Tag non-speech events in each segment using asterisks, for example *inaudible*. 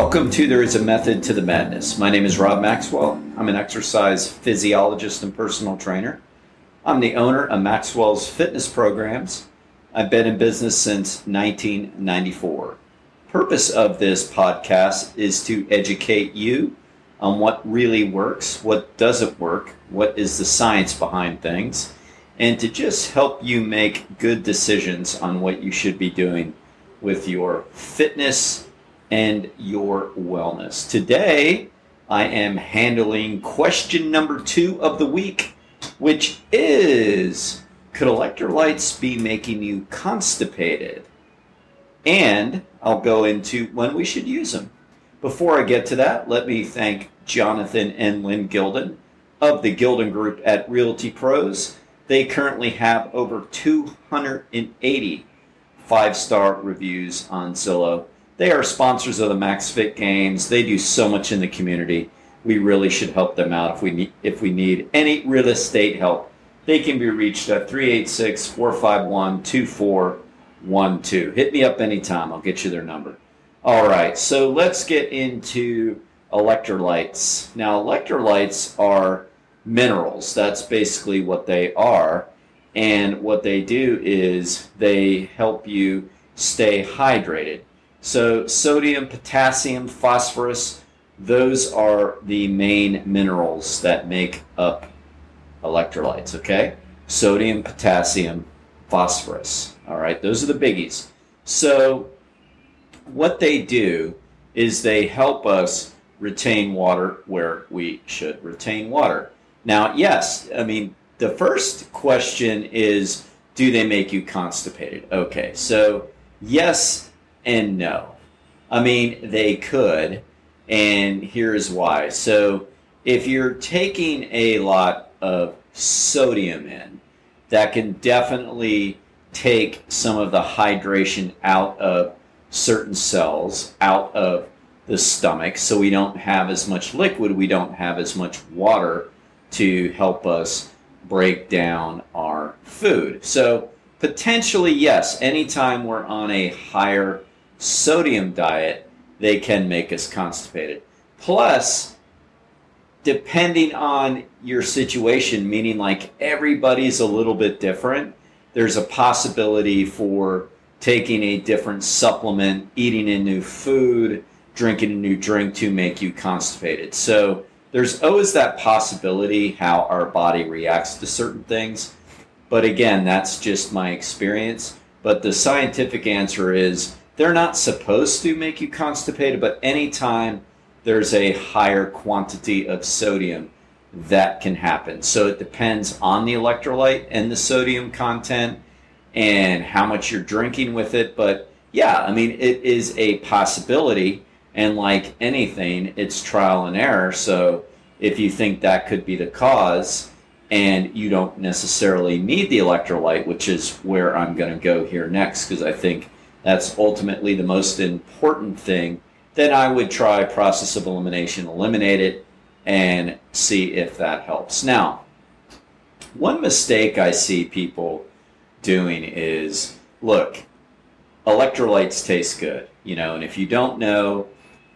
Welcome to There is a Method to the Madness. My name is Rob Maxwell. I'm an exercise physiologist and personal trainer. I'm the owner of Maxwell's Fitness Programs. I've been in business since 1994. Purpose of this podcast is to educate you on what really works, what doesn't work, what is the science behind things, and to just help you make good decisions on what you should be doing with your fitness and your wellness. Today, I am handling question number two of the week, which is Could electrolytes be making you constipated? And I'll go into when we should use them. Before I get to that, let me thank Jonathan and Lynn Gilden of the Gilden Group at Realty Pros. They currently have over 280 five star reviews on Zillow they are sponsors of the Max Fit Games. They do so much in the community. We really should help them out if we need if we need any real estate help. They can be reached at 386-451-2412. Hit me up anytime. I'll get you their number. All right, so let's get into electrolytes. Now, electrolytes are minerals. That's basically what they are. And what they do is they help you stay hydrated. So, sodium, potassium, phosphorus, those are the main minerals that make up electrolytes, okay? Sodium, potassium, phosphorus. All right, those are the biggies. So, what they do is they help us retain water where we should retain water. Now, yes, I mean, the first question is do they make you constipated? Okay, so yes, and no. I mean, they could, and here's why. So, if you're taking a lot of sodium in, that can definitely take some of the hydration out of certain cells, out of the stomach, so we don't have as much liquid, we don't have as much water to help us break down our food. So, potentially, yes, anytime we're on a higher sodium diet, they can make us constipated. Plus, depending on your situation, meaning like everybody's a little bit different, there's a possibility for taking a different supplement, eating a new food, drinking a new drink to make you constipated. So there's always that possibility how our body reacts to certain things. But again, that's just my experience. But the scientific answer is they're not supposed to make you constipated, but anytime there's a higher quantity of sodium, that can happen. So it depends on the electrolyte and the sodium content and how much you're drinking with it. But yeah, I mean, it is a possibility. And like anything, it's trial and error. So if you think that could be the cause and you don't necessarily need the electrolyte, which is where I'm going to go here next, because I think that's ultimately the most important thing, then I would try process of elimination, eliminate it, and see if that helps. Now, one mistake I see people doing is look, electrolytes taste good, you know, and if you don't know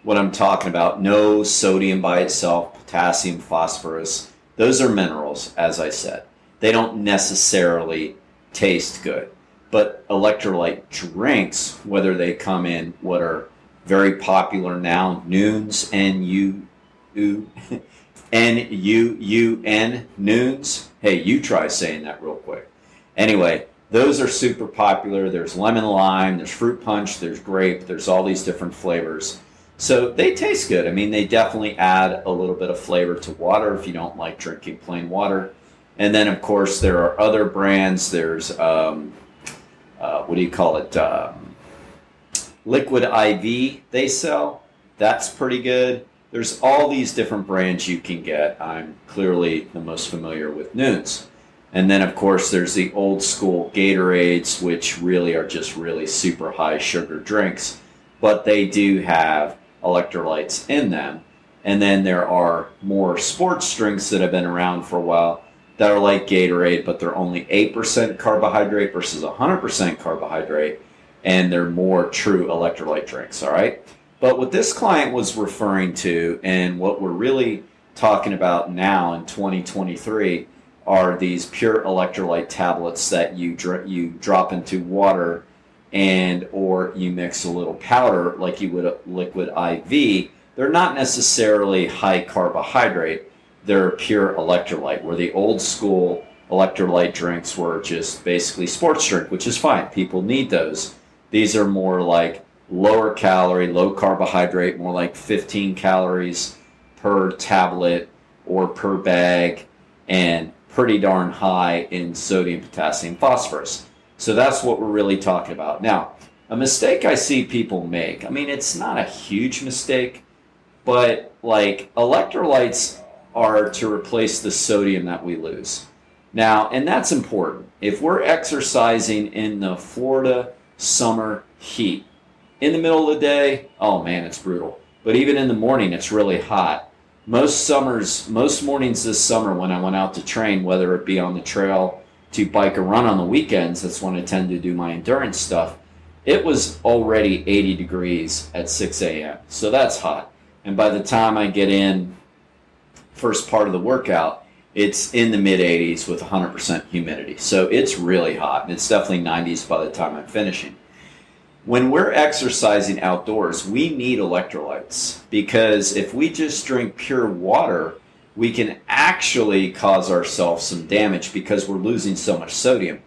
what I'm talking about, no sodium by itself, potassium, phosphorus, those are minerals, as I said. They don't necessarily taste good. But electrolyte drinks, whether they come in what are very popular now, Nuuns, *laughs* N U U N U U N Nuuns. Hey, you try saying that real quick. Anyway, those are super popular. There's lemon lime, there's fruit punch, there's grape, there's all these different flavors. So they taste good. I mean, they definitely add a little bit of flavor to water if you don't like drinking plain water. And then, of course, there are other brands. There's um, uh, what do you call it? Um, liquid IV they sell. That's pretty good. There's all these different brands you can get. I'm clearly the most familiar with Nuuns. And then, of course, there's the old school Gatorades, which really are just really super high sugar drinks, but they do have electrolytes in them. And then there are more sports drinks that have been around for a while that are like Gatorade, but they're only 8% carbohydrate versus 100% carbohydrate, and they're more true electrolyte drinks, all right? But what this client was referring to, and what we're really talking about now in 2023, are these pure electrolyte tablets that you dr- you drop into water and or you mix a little powder like you would a liquid IV. They're not necessarily high carbohydrate. They're pure electrolyte. Where the old school electrolyte drinks were just basically sports drink, which is fine. People need those. These are more like lower calorie, low carbohydrate, more like 15 calories per tablet or per bag, and pretty darn high in sodium, potassium, phosphorus. So that's what we're really talking about. Now, a mistake I see people make, I mean, it's not a huge mistake, but like electrolytes are to replace the sodium that we lose. Now, and that's important. If we're exercising in the Florida summer heat, in the middle of the day, oh man, it's brutal. But even in the morning, it's really hot. Most summers, most mornings this summer when I went out to train, whether it be on the trail to bike or run on the weekends, that's when I tend to do my endurance stuff. It was already 80 degrees at 6 a.m. So that's hot. And by the time I get in first part of the workout, it's in the mid 80s with 100% humidity. So it's really hot, and it's definitely 90s by the time I'm finishing. When we're exercising outdoors, we need electrolytes because if we just drink pure water, we can actually cause ourselves some damage because we're losing so much sodium.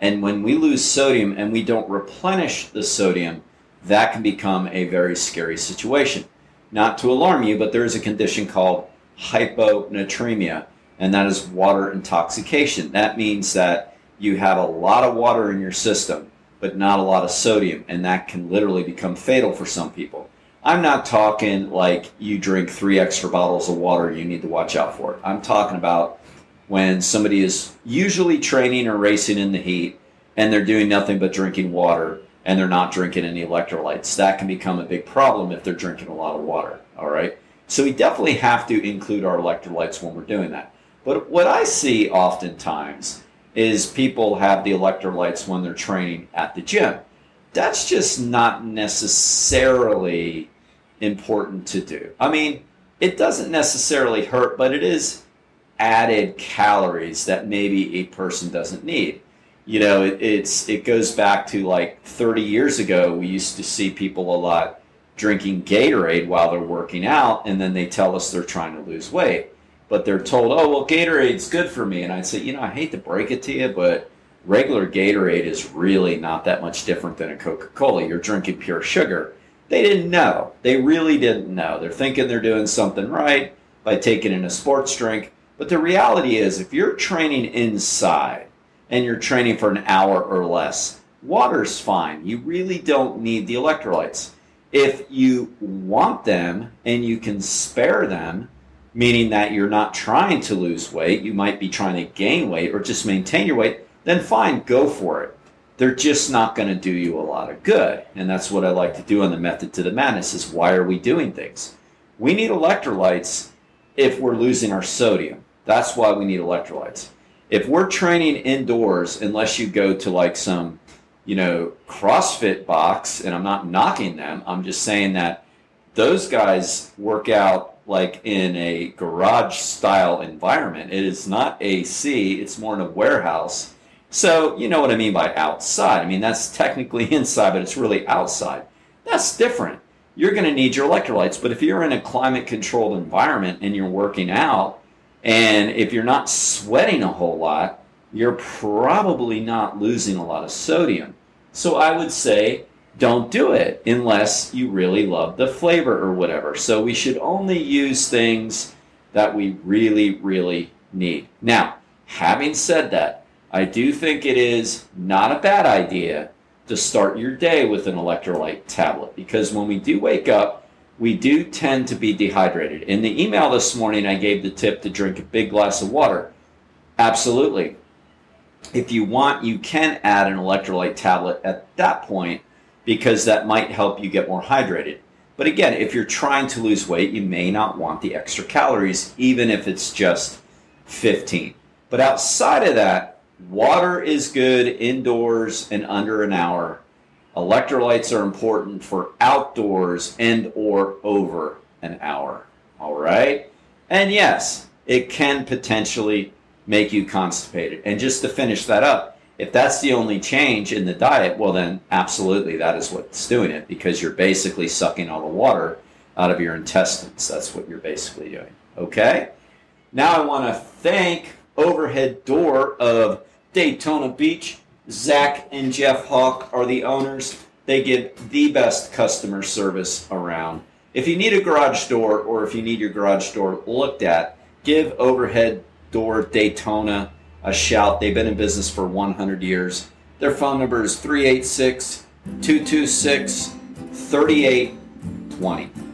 And when we lose sodium and we don't replenish the sodium, that can become a very scary situation. Not to alarm you, but there is a condition called hyponatremia and that is water intoxication. That means that you have a lot of water in your system, but not a lot of sodium, and that can literally become fatal for some people. I'm not talking like you drink three extra bottles of water, you need to watch out for it. I'm talking about when somebody is usually training or racing in the heat and they're doing nothing but drinking water and they're not drinking any electrolytes. That can become a big problem if they're drinking a lot of water. All right. So we definitely have to include our electrolytes when we're doing that. But what I see oftentimes is people have the electrolytes when they're training at the gym. That's just not necessarily important to do. I mean, it doesn't necessarily hurt, but it is added calories that maybe a person doesn't need. You know, it, it's it goes back to like 30 years ago. We used to see people a lot drinking Gatorade while they're working out, and then they tell us they're trying to lose weight but they're told, oh, well, Gatorade's good for me. And I'd say, you know, I hate to break it to you, but regular Gatorade is really not that much different than a Coca Cola. You're drinking pure sugar. They didn't know. They really didn't know. They're thinking they're doing something right by taking in a sports drink. But the reality is, if you're training inside and you're training for an hour or less, water's fine. You really don't need the electrolytes. If you want them and you can spare them, meaning that you're not trying to lose weight, you might be trying to gain weight or just maintain your weight, then fine, go for it. They're just not going to do you a lot of good. And that's what I like to do on the method to the madness is why are we doing things? We need electrolytes if we're losing our sodium. That's why we need electrolytes. If we're training indoors, unless you go to like some, you know, CrossFit box, and I'm not knocking them, I'm just saying that those guys work out like in a garage style environment. It is not AC, it's more in a warehouse. So, you know what I mean by outside. I mean, that's technically *laughs* inside, but it's really outside. That's different. You're going to need your electrolytes, but if you're in a climate controlled environment and you're working out, and if you're not sweating a whole lot, you're probably not losing a lot of sodium. So I would say don't do it unless you really love the flavor or whatever. So we should only use things that we really, really need. Now, having said that, I do think it is not a bad idea to start your day with an electrolyte tablet because when we do wake up, we do tend to be dehydrated. In the email this morning, I gave the tip to drink a big glass of water. Absolutely. If you want, you can add an electrolyte tablet at that point because that might help you get more hydrated. But again, if you're trying to lose weight, you may not want the extra calories, even if it's just 15. But outside of that, water is good indoors and under an hour. Electrolytes are important for outdoors and or over an hour. All right? And yes, it can potentially make you constipated. And just to finish that up, if that's the only change in the diet, well, then absolutely that is what's doing it because you're basically sucking all the water out of your intestines. That's what you're basically doing. Okay? Now I want to thank Overhead Door of Daytona Beach. Zach and Jeff Hawk are the owners. They give the best customer service around. If you need a garage door or if you need your garage door looked at, give Overhead Door Daytona a shout. They've been in business for 100 years. Their phone number is 386 226 3820.